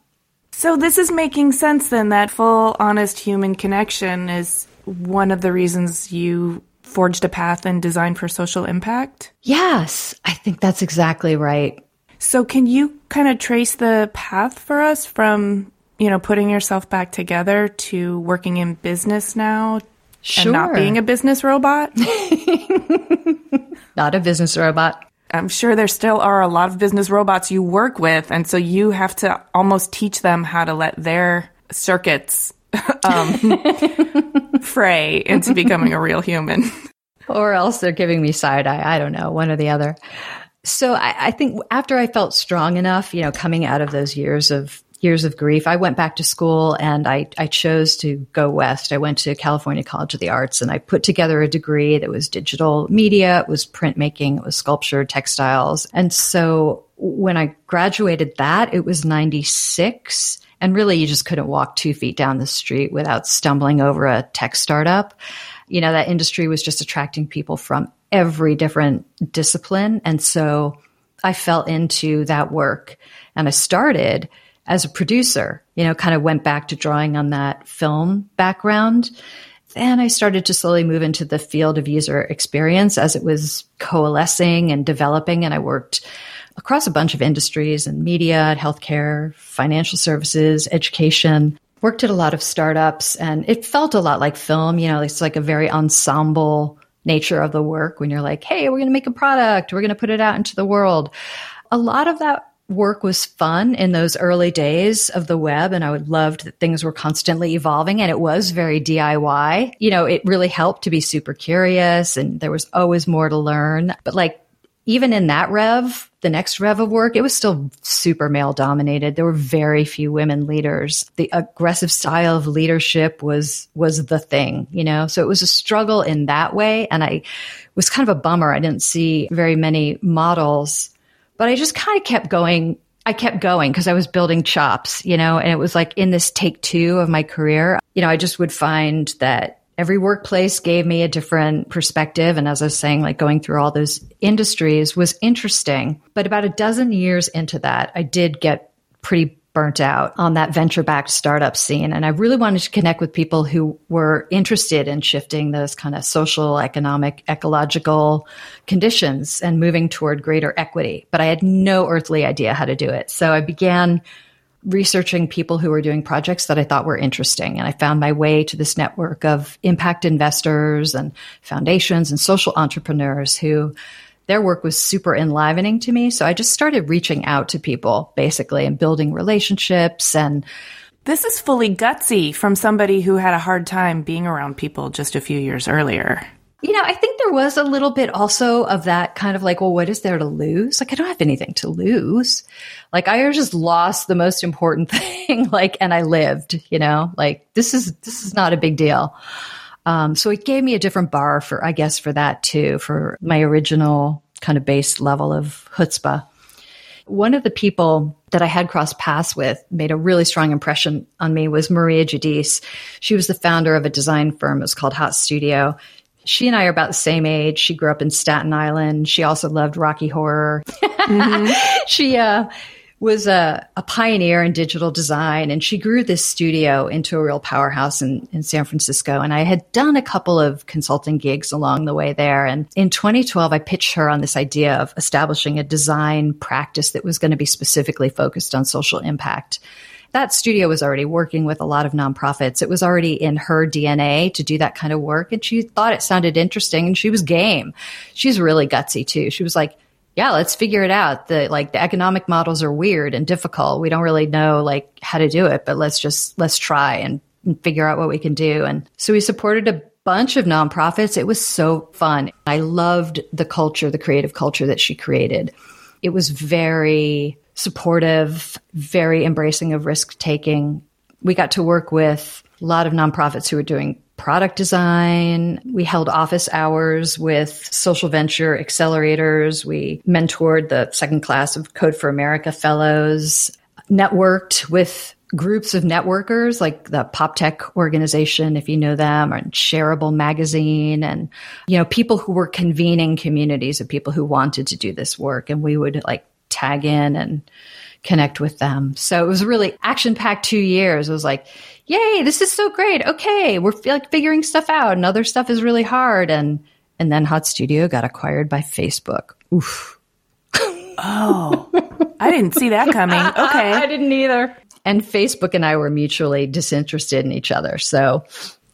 So this is making sense then that full honest human connection is one of the reasons you forged a path and designed for social impact? Yes, I think that's exactly right. So can you kind of trace the path for us from, you know, putting yourself back together to working in business now sure. and not being a business robot? not a business robot. I'm sure there still are a lot of business robots you work with, and so you have to almost teach them how to let their circuits um, fray into becoming a real human. Or else they're giving me side eye. I don't know, one or the other. So I, I think after I felt strong enough, you know, coming out of those years of years of grief, I went back to school and I, I chose to go west. I went to California College of the Arts and I put together a degree that was digital media, it was printmaking, it was sculpture, textiles. And so when I graduated that, it was 96 and really, you just couldn't walk two feet down the street without stumbling over a tech startup. You know, that industry was just attracting people from every different discipline. And so I fell into that work and I started as a producer, you know, kind of went back to drawing on that film background. Then I started to slowly move into the field of user experience as it was coalescing and developing. And I worked across a bunch of industries and media, healthcare, financial services, education. Worked at a lot of startups and it felt a lot like film. You know, it's like a very ensemble nature of the work when you're like, hey, we're going to make a product, we're going to put it out into the world. A lot of that work was fun in those early days of the web and I would loved that things were constantly evolving and it was very DIY. You know, it really helped to be super curious and there was always more to learn. But like even in that rev, the next rev of work, it was still super male dominated. There were very few women leaders. The aggressive style of leadership was, was the thing, you know? So it was a struggle in that way. And I was kind of a bummer. I didn't see very many models, but I just kind of kept going. I kept going because I was building chops, you know, and it was like in this take two of my career, you know, I just would find that every workplace gave me a different perspective. And as I was saying, like going through all those industries was interesting. But about a dozen years into that, I did get pretty burnt out on that venture backed startup scene. And I really wanted to connect with people who were interested in shifting those kind of social, economic, ecological conditions and moving toward greater equity. But I had no earthly idea how to do it. So I began researching people who were doing projects that I thought were interesting. And I found my way to this network of impact investors and foundations and social entrepreneurs who their work was super enlivening to me. So I just started reaching out to people basically and building relationships and this is fully gutsy from somebody who had a hard time being around people just a few years earlier. You know, I think there was a little bit also of that kind of like, well, what is there to lose? Like, I don't have anything to lose. Like, I just lost the most important thing, like, and I lived, you know, like, this is, this is not a big deal. Um, so it gave me a different bar for, I guess, for that too, for my original kind of base level of chutzpah. One of the people that I had crossed paths with made a really strong impression on me was Maria Giudice. She was the founder of a design firm. It was called Hot Studio. She and I are about the same age. She grew up in Staten Island. She also loved Rocky Horror. Mm-hmm. she, uh, was a, a, pioneer in digital design and she grew this studio into a real powerhouse in, in San Francisco. And I had done a couple of consulting gigs along the way there. And in 2012, I pitched her on this idea of establishing a design practice that was going to be specifically focused on social impact. That studio was already working with a lot of nonprofits. It was already in her DNA to do that kind of work. And she thought it sounded interesting and she was game. She's really gutsy too. She was like, yeah, let's figure it out. The like the economic models are weird and difficult. We don't really know like how to do it, but let's just let's try and, and figure out what we can do. And so we supported a bunch of nonprofits. It was so fun. I loved the culture, the creative culture that she created. It was very supportive, very embracing of risk taking. We got to work with a lot of nonprofits who were doing product design. We held office hours with social venture accelerators. We mentored the second class of Code for America fellows, networked with groups of networkers like the PopTech organization, if you know them, or Shareable magazine, and you know people who were convening communities of people who wanted to do this work, and we would like tag in and connect with them. So it was really action packed two years. It was like, yay, this is so great. Okay, we're like figuring stuff out, and other stuff is really hard. And and then Hot Studio got acquired by Facebook. Oof. oh, I didn't see that coming. Okay, I didn't either. And Facebook and I were mutually disinterested in each other. So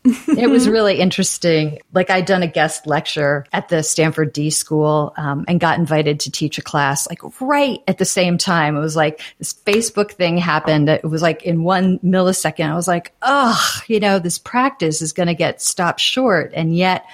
it was really interesting. Like I'd done a guest lecture at the Stanford D School um, and got invited to teach a class like right at the same time. It was like this Facebook thing happened. It was like in one millisecond. I was like, oh, you know, this practice is going to get stopped short. And yet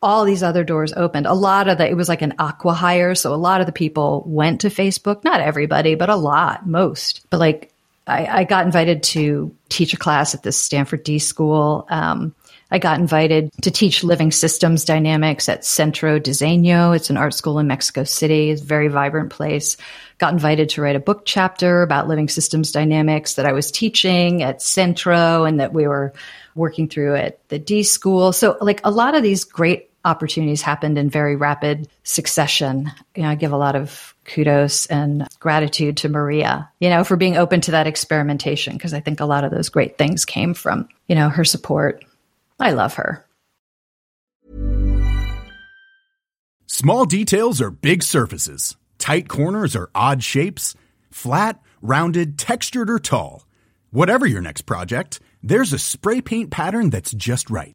all these other doors opened. A lot of the, it was like an acqui-hire. So a lot of the people went to Facebook, not everybody, but a lot, most. But like I, I, got invited to teach a class at the Stanford D School. Um, I got invited to teach living systems dynamics at Centro Diseño. It's an art school in Mexico City. It's a very vibrant place. Got invited to write a book chapter about living systems dynamics that I was teaching at Centro and that we were working through at the D School. So, like a lot of these great opportunities happened in very rapid succession. You know, I give a lot of kudos and gratitude to Maria, you know, for being open to that experimentation because I think a lot of those great things came from, you know, her support. I love her. Small details are big surfaces. Tight corners are odd shapes. Flat, rounded, textured or tall. Whatever your next project, there's a spray paint pattern that's just right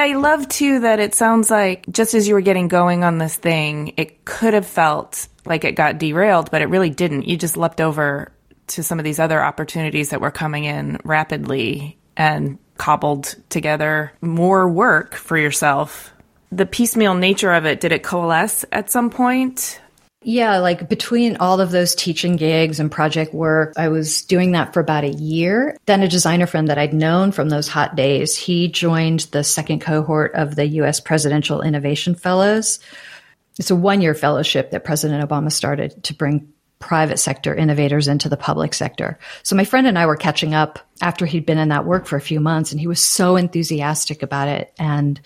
I love too that it sounds like just as you were getting going on this thing, it could have felt like it got derailed, but it really didn't. You just leapt over to some of these other opportunities that were coming in rapidly and cobbled together more work for yourself. The piecemeal nature of it, did it coalesce at some point? Yeah, like between all of those teaching gigs and project work, I was doing that for about a year. Then a designer friend that I'd known from those hot days, he joined the second cohort of the US Presidential Innovation Fellows. It's a one year fellowship that President Obama started to bring private sector innovators into the public sector. So my friend and I were catching up after he'd been in that work for a few months and he was so enthusiastic about it and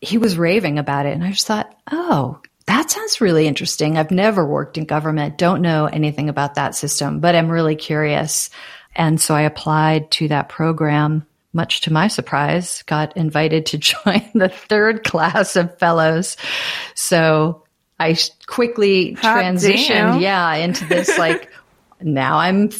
he was raving about it. And I just thought, oh, that sounds really interesting. I've never worked in government, don't know anything about that system, but I'm really curious. And so I applied to that program. Much to my surprise, got invited to join the third class of fellows. So I quickly Hot transitioned, damn. yeah, into this like, now I'm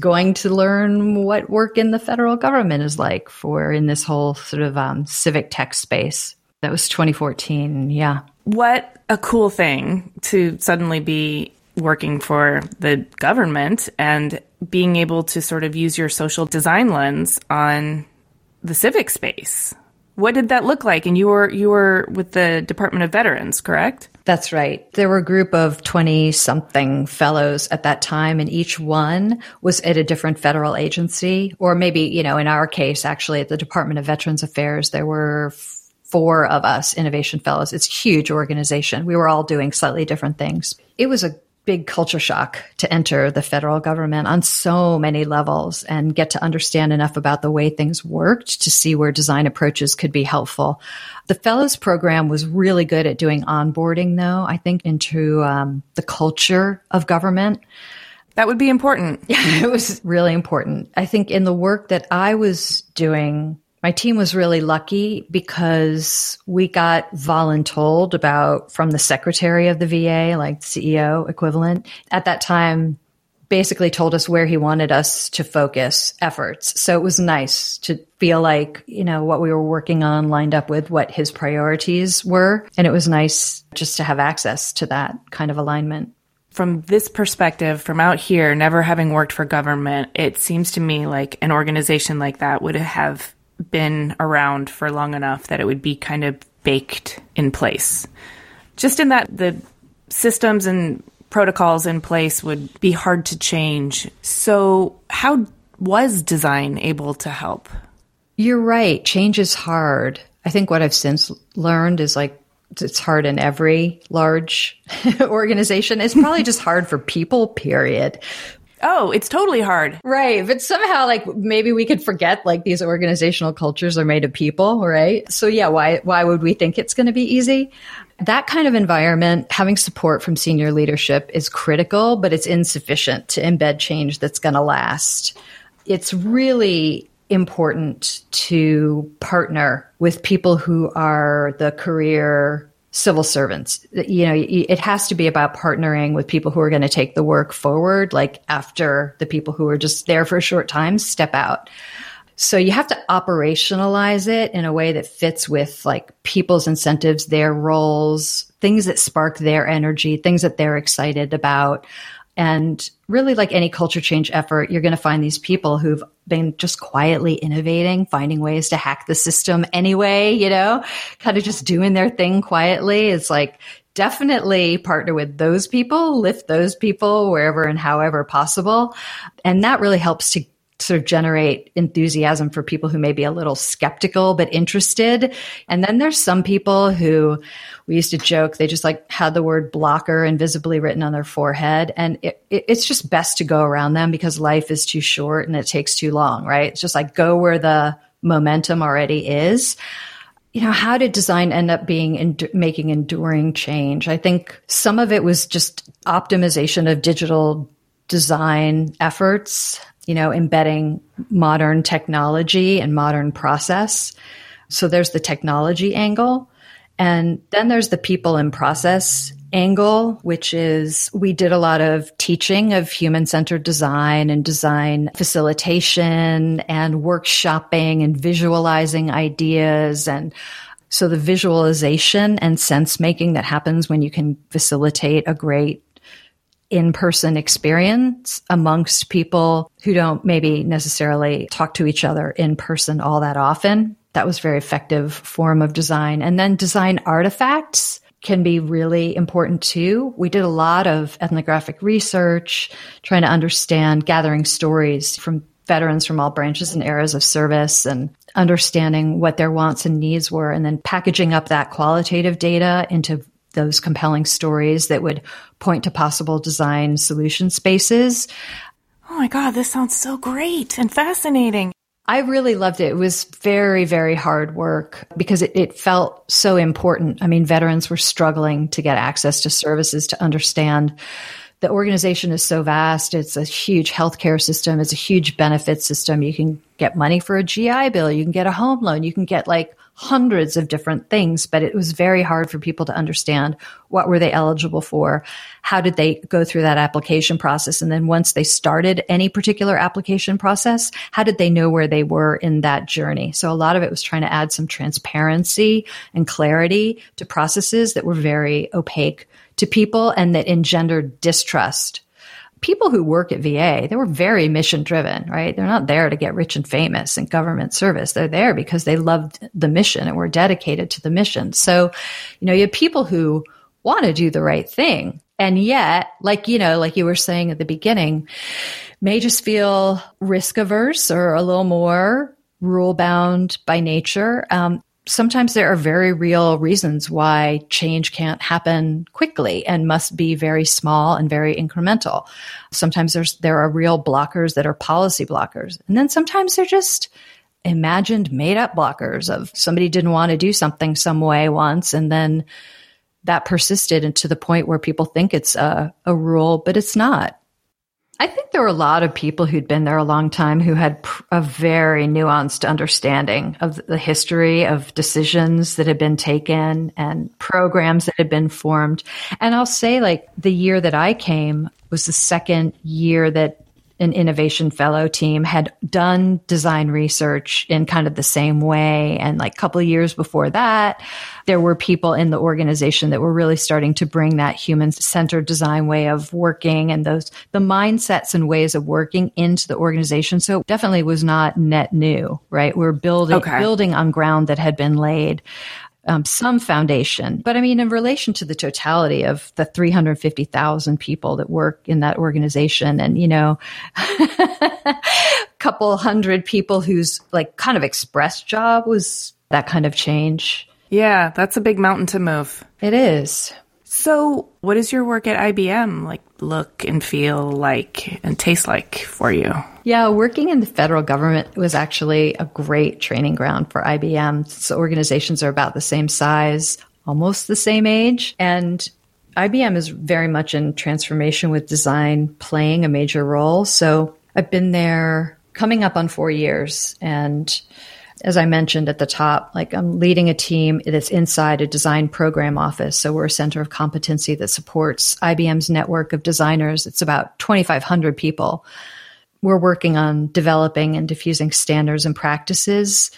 going to learn what work in the federal government is like for in this whole sort of um, civic tech space. That was 2014. Yeah. What a cool thing to suddenly be working for the government and being able to sort of use your social design lens on the civic space. What did that look like? And you were you were with the Department of Veterans, correct? That's right. There were a group of 20 something fellows at that time, and each one was at a different federal agency, or maybe, you know, in our case, actually at the Department of Veterans Affairs, there were four of us innovation fellows. It's a huge organization. We were all doing slightly different things. It was a big culture shock to enter the federal government on so many levels and get to understand enough about the way things worked to see where design approaches could be helpful. The fellows program was really good at doing onboarding, though, I think, into um, the culture of government. That would be important. Yeah, it was really important. I think in the work that I was doing, my team was really lucky because we got voluntold about from the secretary of the VA, like CEO equivalent. At that time, basically told us where he wanted us to focus efforts. So it was nice to feel like, you know, what we were working on lined up with what his priorities were. And it was nice just to have access to that kind of alignment from this perspective, from out here, never having worked for government, it seems to me like an organization like that would have been around for long enough that it would be kind of baked in place. Just in that the systems and protocols in place would be hard to change. So, how was design able to help? You're right. Change is hard. I think what I've since learned is like it's hard in every large organization. It's probably just hard for people, period. Oh, it's totally hard. Right. But somehow, like, maybe we could forget, like, these organizational cultures are made of people, right? So, yeah, why, why would we think it's going to be easy? That kind of environment, having support from senior leadership is critical, but it's insufficient to embed change that's going to last. It's really important to partner with people who are the career civil servants. You know, it has to be about partnering with people who are going to take the work forward, like after the people who are just there for a short time step out. So you have to operationalize it in a way that fits with like people's incentives, their roles, things that spark their energy, things that they're excited about. And really, like any culture change effort, you're going to find these people who've been just quietly innovating, finding ways to hack the system anyway, you know, kind of just doing their thing quietly. It's like definitely partner with those people, lift those people wherever and however possible. And that really helps to sort of generate enthusiasm for people who may be a little skeptical but interested. And then there's some people who we used to joke they just like had the word blocker invisibly written on their forehead. And it, it, it's just best to go around them because life is too short and it takes too long, right? It's just like go where the momentum already is. You know, how did design end up being endu- making enduring change? I think some of it was just optimization of digital design efforts you know, embedding modern technology and modern process. So there's the technology angle. And then there's the people and process angle, which is we did a lot of teaching of human centered design and design facilitation and workshopping and visualizing ideas. And so the visualization and sense making that happens when you can facilitate a great in person experience amongst people who don't maybe necessarily talk to each other in person all that often. That was very effective form of design. And then design artifacts can be really important too. We did a lot of ethnographic research, trying to understand, gathering stories from veterans from all branches and eras of service and understanding what their wants and needs were, and then packaging up that qualitative data into those compelling stories that would point to possible design solution spaces. Oh my God, this sounds so great and fascinating. I really loved it. It was very, very hard work because it, it, felt so important. I mean, veterans were struggling to get access to services to understand the organization is so vast. It's a huge healthcare system. It's a huge benefit system. You can get money for a GI Bill. You can get a home loan. You can get like hundreds of different things, but it was very hard for people to understand what were they eligible for? How did they go through that application process? And then once they started any particular application process, how did they know where they were in that journey? So a lot of it was trying to add some transparency and clarity to processes that were very opaque to people and that engendered distrust. People who work at VA, they were very mission driven, right? They're not there to get rich and famous in government service. They're there because they loved the mission and were dedicated to the mission. So, you know, you have people who want to do the right thing. And yet, like, you know, like you were saying at the beginning, may just feel risk averse or a little more rule bound by nature. Um, sometimes there are very real reasons why change can't happen quickly and must be very small and very incremental. Sometimes there's there are real blockers that are policy blockers. And then sometimes they're just imagined made up blockers of somebody didn't want to do something some way once and then that persisted and to the point where people think it's a, a rule, but it's not. I think there were a lot of people who'd been there a long time who had a very nuanced understanding of the history of decisions that had been taken and programs that had been formed. And I'll say, like, the year that I came was the second year that an innovation fellow team had done design research in kind of the same way. And like a couple of years before that, there were people in the organization that were really starting to bring that human centered design way of working and those, the mindsets and ways of working into the organization. So definitely was not net new, right? We're building, okay. building on ground that had been laid um, some foundation. But I mean, in relation to the totality of the 350,000 people that work in that organization and, you know, a couple hundred people whose like kind of express job was that kind of change. Yeah, that's a big mountain to move. It is. So, what does your work at IBM like look and feel like and taste like for you? Yeah, working in the federal government was actually a great training ground for IBM. So organizations are about the same size, almost the same age, and IBM is very much in transformation with design playing a major role. So, I've been there coming up on 4 years and as I mentioned at the top, like I'm leading a team that's inside a design program office. So we're a center of competency that supports IBM's network of designers. It's about 2,500 people. We're working on developing and diffusing standards and practices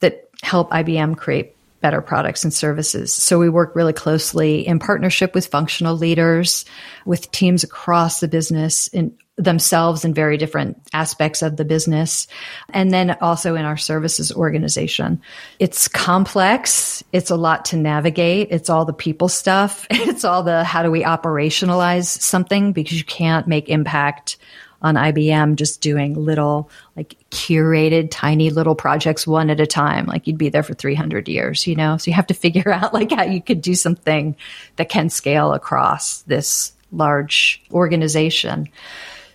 that help IBM create better products and services. So we work really closely in partnership with functional leaders, with teams across the business in themselves in very different aspects of the business. And then also in our services organization. It's complex. It's a lot to navigate. It's all the people stuff. It's all the how do we operationalize something because you can't make impact on IBM just doing little, like curated, tiny little projects one at a time. Like you'd be there for 300 years, you know? So you have to figure out like how you could do something that can scale across this large organization.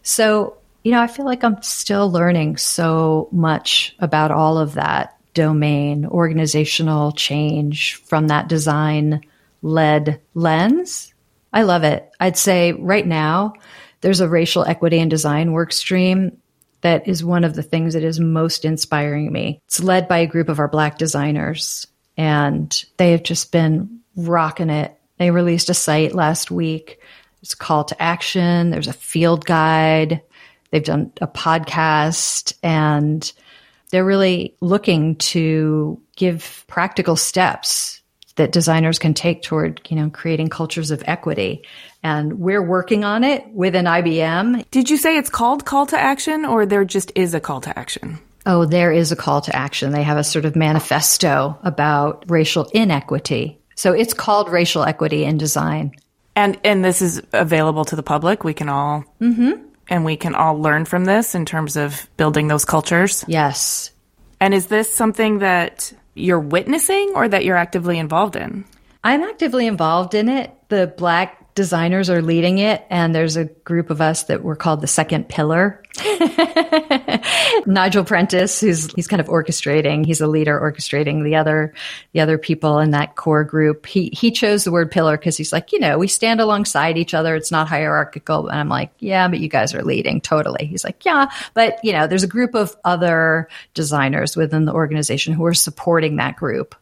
So, you know, I feel like I'm still learning so much about all of that domain, organizational change from that design led lens. I love it. I'd say right now, there's a racial equity and design work stream that is one of the things that is most inspiring me. It's led by a group of our black designers, and they have just been rocking it. They released a site last week. It's a call to action, there's a field guide, they've done a podcast, and they're really looking to give practical steps that designers can take toward, you know, creating cultures of equity. And we're working on it within IBM. Did you say it's called call to action or there just is a call to action? Oh, there is a call to action. They have a sort of manifesto about racial inequity. So it's called racial equity in design. And and this is available to the public. We can all mm-hmm. and we can all learn from this in terms of building those cultures. Yes. And is this something that you're witnessing or that you're actively involved in? I'm actively involved in it. The Black designers are leading it and there's a group of us that we're called the second pillar. Nigel prentice who's he's kind of orchestrating he's a leader orchestrating the other the other people in that core group. He he chose the word pillar because he's like you know we stand alongside each other. It's not hierarchical. And i'm like yeah but you guys are leading totally. He's like yeah but you know there's a group of other designers within the organization who are supporting that group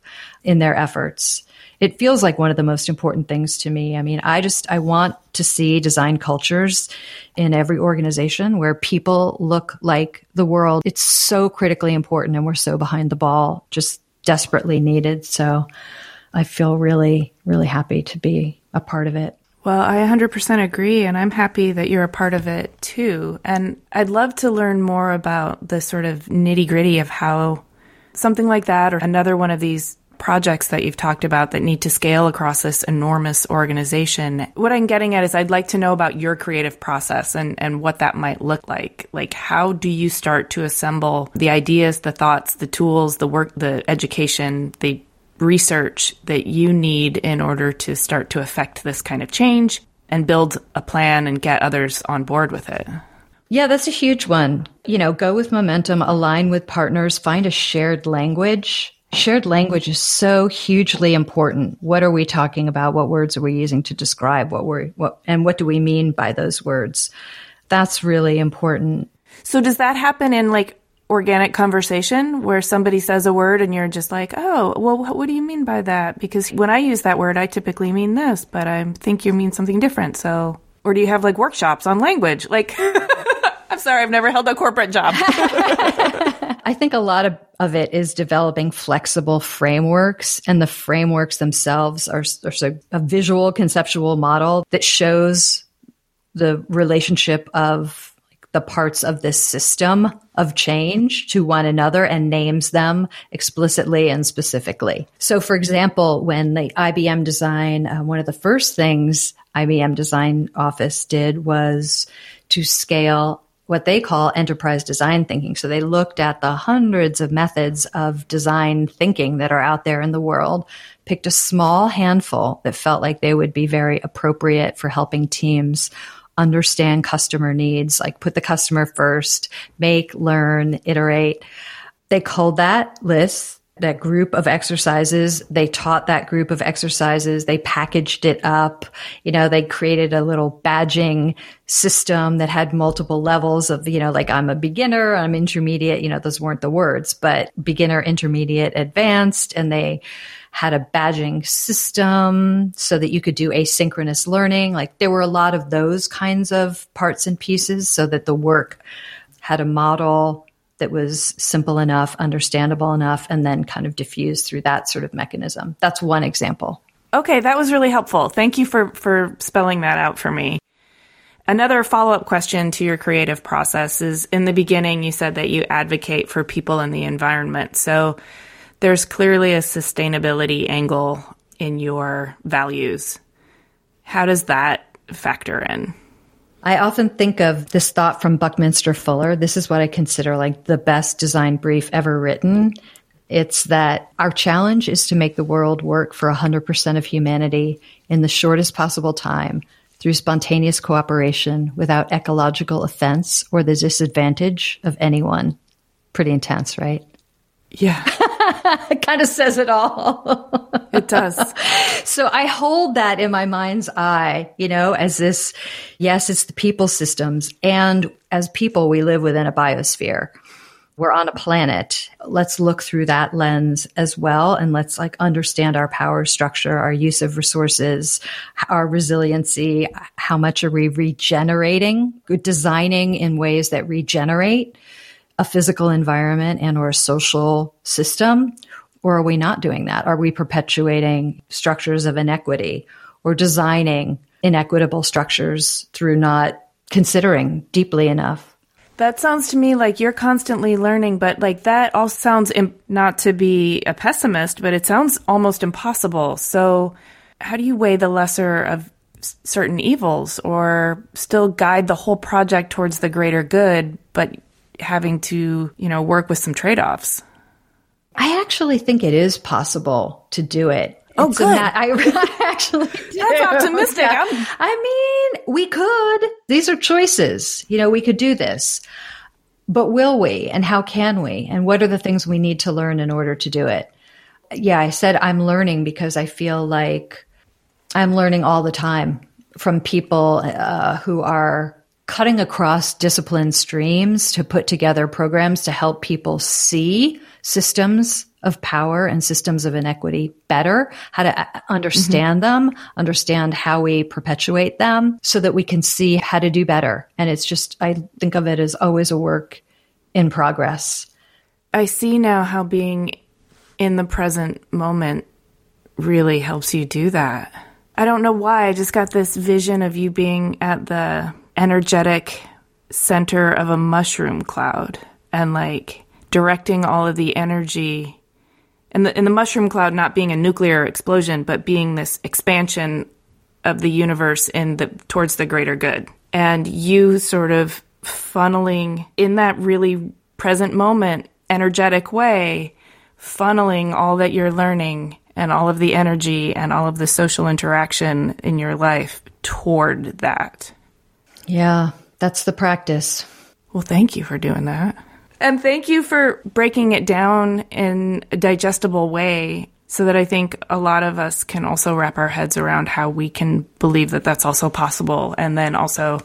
in their efforts it feels like one of the most important things to me. I mean, I just, I want to see design cultures in every organization where people look like the world. It's so critically important and we're so behind the ball, just desperately needed. So I feel really, really happy to be a part of it. Well, I 100% agree, and I'm happy that you're a part of it too. And I'd love to learn more about the sort of nitty gritty of how something like that or another one of these projects that you've talked about that need to scale across this enormous organization. What I'm getting at is I'd like to know about your creative process and, and what that might look like. Like, how do you start to assemble the ideas, the thoughts, the tools, the work, the education, the research that you need in order to start to affect this kind of change and build a plan and get others on board with it? Yeah, that's a huge one. You know, go with momentum, align with partners, find a shared language Shared language is so hugely important. What are we talking about? What words are we using to describe what we're what and what do we mean by those words? That's really important. So does that happen in like organic conversation where somebody says a word and you're just like, "Oh, well what do you mean by that?" Because when I use that word, I typically mean this, but I think you mean something different. So or do you have like workshops on language? Like I'm sorry, I've never held a corporate job. I think a lot of, of it is developing flexible frameworks, and the frameworks themselves are, are so a visual conceptual model that shows the relationship of the parts of this system of change to one another and names them explicitly and specifically. So, for example, when the IBM design, uh, one of the first things IBM Design Office did was to scale what they call enterprise design thinking. So they looked at the hundreds of methods of design thinking that are out there in the world, picked a small handful that felt like they would be very appropriate for helping teams understand customer needs, like put the customer first, make, learn, iterate. They called that list that group of exercises. They taught that group of exercises. They packaged it up. You know, they created a little badging system that had multiple levels of, you know, like I'm a beginner, I'm intermediate, you know, those weren't the words, but beginner, intermediate, advanced. And they had a badging system so that you could do asynchronous learning. Like there were a lot of those kinds of parts and pieces so that the work had a model that was simple enough, understandable enough, and then kind of diffused through that sort of mechanism. That's one example. Okay, that was really helpful. Thank you for, for spelling that out for me. Another follow up question to your creative process is in the beginning, you said that you advocate for people and the environment. So there's clearly a sustainability angle in your values. How does that factor in? I often think of this thought from Buckminster Fuller. This is what I consider like the best design brief ever written. It's that our challenge is to make the world work for 100% of humanity in the shortest possible time through spontaneous cooperation without ecological offense or the disadvantage of anyone. Pretty intense, right? Yeah. it kind of says it all. it does. So I hold that in my mind's eye, you know, as this, yes, it's the people systems. And as people, we live within a biosphere. We're on a planet. Let's look through that lens as well. And let's like understand our power structure, our use of resources, our resiliency. How much are we regenerating, designing in ways that regenerate? A physical environment and or a social system Or are we not doing that? Are we perpetuating structures of inequity or designing inequitable structures through not considering deeply enough? That sounds to me like you're constantly learning, but like that all sounds Im- not to be a pessimist, but it sounds almost impossible. So, how do you weigh the lesser of s- certain evils or still guide the whole project towards the greater good, but having to, you know, work with some trade offs? I actually think it is possible to do it. Oh, It's good. ma- I, I actually do. That's optimistic. Yeah. I mean, we could. These are choices. You know, we could do this. But will we? And how can we? And what are the things we need to learn in order to do it? Yeah, I said I'm learning because I feel like I'm learning all the time from people uh, who are cutting across discipline streams to put together programs to help people see systems of power and systems of inequity better, how to uh, understand them, understand how we perpetuate them so that we can see how to do better. And it's just, I think of it as always a work in progress. I see now how being in the present moment really helps you do that. I don't know why. I just got this vision of you being at the energetic center of a mushroom cloud and like directing all of the energy and the, and the mushroom cloud not being a nuclear explosion, but being this expansion of the universe in the towards the greater good. And you sort of funneling in that really present moment, energetic way, funneling all that you're learning and all of the energy and all of the social interaction in your life toward that. Yeah, that's the practice. Well, thank you for doing that. And thank you for breaking it down in a digestible way so that I think a lot of us can also wrap our heads around how we can believe that that's also possible and then also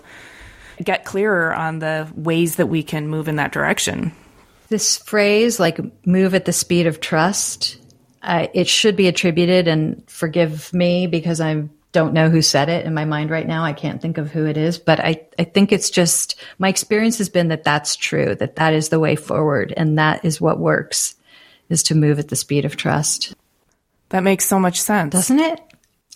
get clearer on the ways that we can move in that direction. This phrase, like move at the speed of trust, uh, it should be attributed, and forgive me because I don't know who said it in my mind right now. I can't think of who it is, but I, I think it's just my experience has been that that's true, that that is the way forward, and that is what works, is to move at the speed of trust. That makes so much sense. Doesn't it?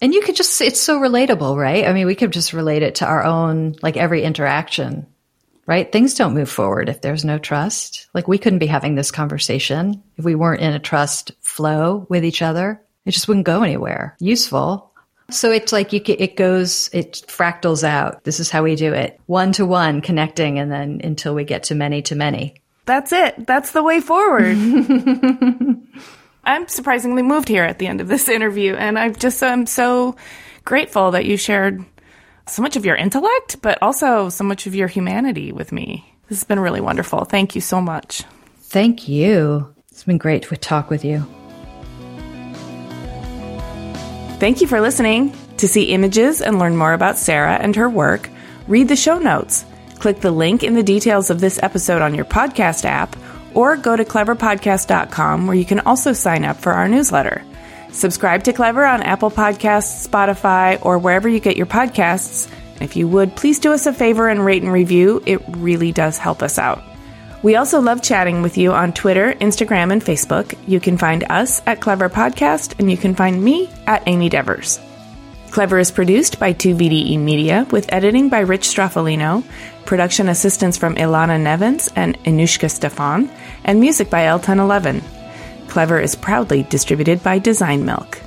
And you could just, it's so relatable, right? I mean, we could just relate it to our own, like every interaction, right? Things don't move forward if there's no trust. Like we couldn't be having this conversation if we weren't in a trust flow with each other. It just wouldn't go anywhere useful. So it's like you, it goes, it fractals out. This is how we do it. One to one connecting and then until we get to many to many. That's it. That's the way forward. I'm surprisingly moved here at the end of this interview, and I just I'm so grateful that you shared so much of your intellect, but also so much of your humanity with me. This has been really wonderful. Thank you so much. Thank you. It's been great to talk with you. Thank you for listening. To see images and learn more about Sarah and her work, read the show notes. Click the link in the details of this episode on your podcast app, or go to cleverpodcast.com where you can also sign up for our newsletter. Subscribe to Clever on Apple Podcasts, Spotify, or wherever you get your podcasts. If you would, please do us a favor and rate and review. It really does help us out. We also love chatting with you on Twitter, Instagram, and Facebook. You can find us at Clever Podcast, and you can find me at Amy Devers. Clever is produced by 2VDE Media with editing by Rich Stroffolino, production assistance from Ilana Nevins and Inushka Stefan, and music by El Ten Eleven. Clever is proudly distributed by Design Milk.